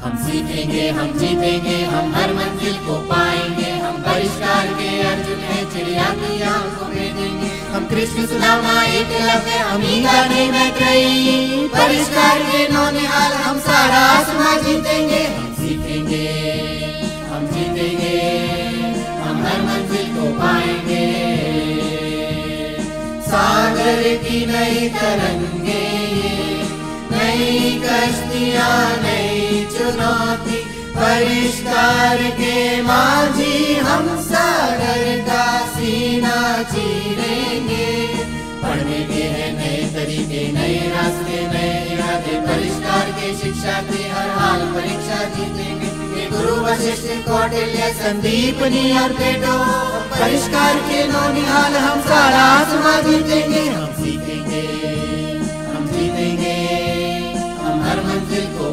सीखेंगे, हम जीतेंगे, हम हर मंजिल को पाएँगे, हम परिष्कार के अर्जुन है चिड़िया की आँखों में देंगे हम कृष्ण सुदामा, एक लव्य हम ही गाने में कई परिष्कार के नौनिहाल हम सारा आसमां जीतेंगे। हम सीखेंगे, हम जीतेंगे, हम हर मंजिल को पाएँगे। सागर की नई तरंगे, नई कश्तियाँ, नई साथी, परिष्कार के माझी हम सागर का सीना चीरेंगे। पढ़ने के हैं नए तरीके, नए रास्ते, नए इरादे। परिष्कार के शिक्षा के हर हाल परीक्षा जीतेंगे। गुरु वशिष्ठ कौटिल्य संदीप नियर बेटो परिष्कार के नौ निहाल हम सारा आत्मा जीतेंगे। हम सीखेंगे हम जीतेंगे, हम हर मंजिल को